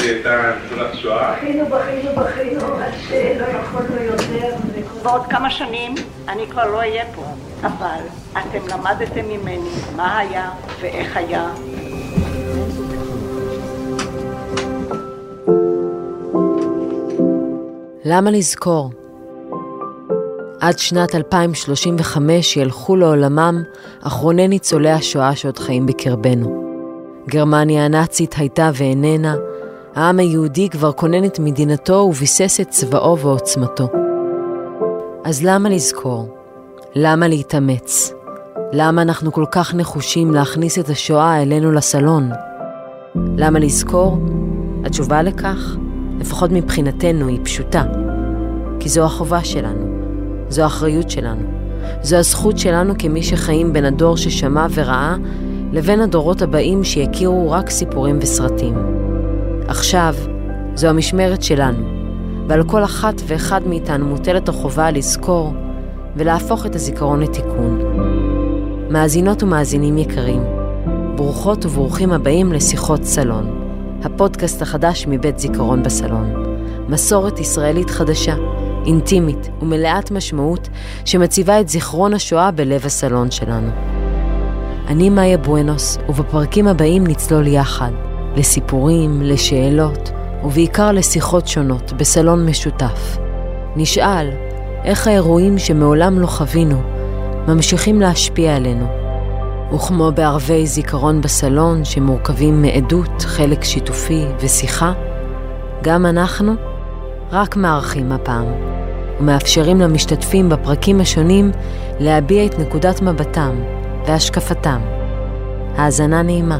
הייתה ניצולת שואה? בכינו, בכינו, בכינו, עד שלא יכולנו יותר. בעוד כמה שנים אני כבר לא אהיה פה, אבל אתם למדתם ממני מה היה ואיך היה. למה לזכור? עד שנת 2035 ילכו לעולמם אחרוני ניצולי השואה שעוד חיים בקרבנו. גרמניה הנאצית הייתה ואיננה, העם היהודי כבר כונן את מדינתו וביסס את צבאו ועוצמתו. אז למה לזכור? למה להתאמץ? למה אנחנו כל כך נחושים להכניס את השואה אלינו לסלון? למה לזכור? התשובה לכך, לפחות מבחינתנו, היא פשוטה. כי זו החובה שלנו, זו האחריות שלנו, זו הזכות שלנו כמי שחיים בין הדור ששמע וראה לבין הדורות הבאים שיכירו רק סיפורים וסרטים. עכשיו, זו המשמרת שלנו, ועל כל אחת ואחד מאיתנו מוטלת החובה לזכור ולהפוך את הזיכרון לתיקון. מאזינות ומאזינים יקרים, ברוכות וברוכים הבאים לשיחות סלון, הפודקאסט החדש מבית זיכרון בסלון. מסורת ישראלית חדשה, אינטימית ומלאת משמעות, שמציבה את זיכרון השואה בלב הסלון שלנו. אני מאיה בואנוס, ובפרקים הבאים נצלול יחד, לסיפורים, לשאלות, ובעיקר לשיחות שונות, בסלון משותף. נשאל איך האירועים שמעולם לא חווינו ממשיכים להשפיע עלינו. וכמו בערבי זיכרון בסלון שמורכבים מעדות, חלק שיתופי ושיחה, גם אנחנו רק מארחים הפעם, ומאפשרים למשתתפים בפרקים השונים להביע את נקודת מבטם והשקפתם. האזנה נעימה.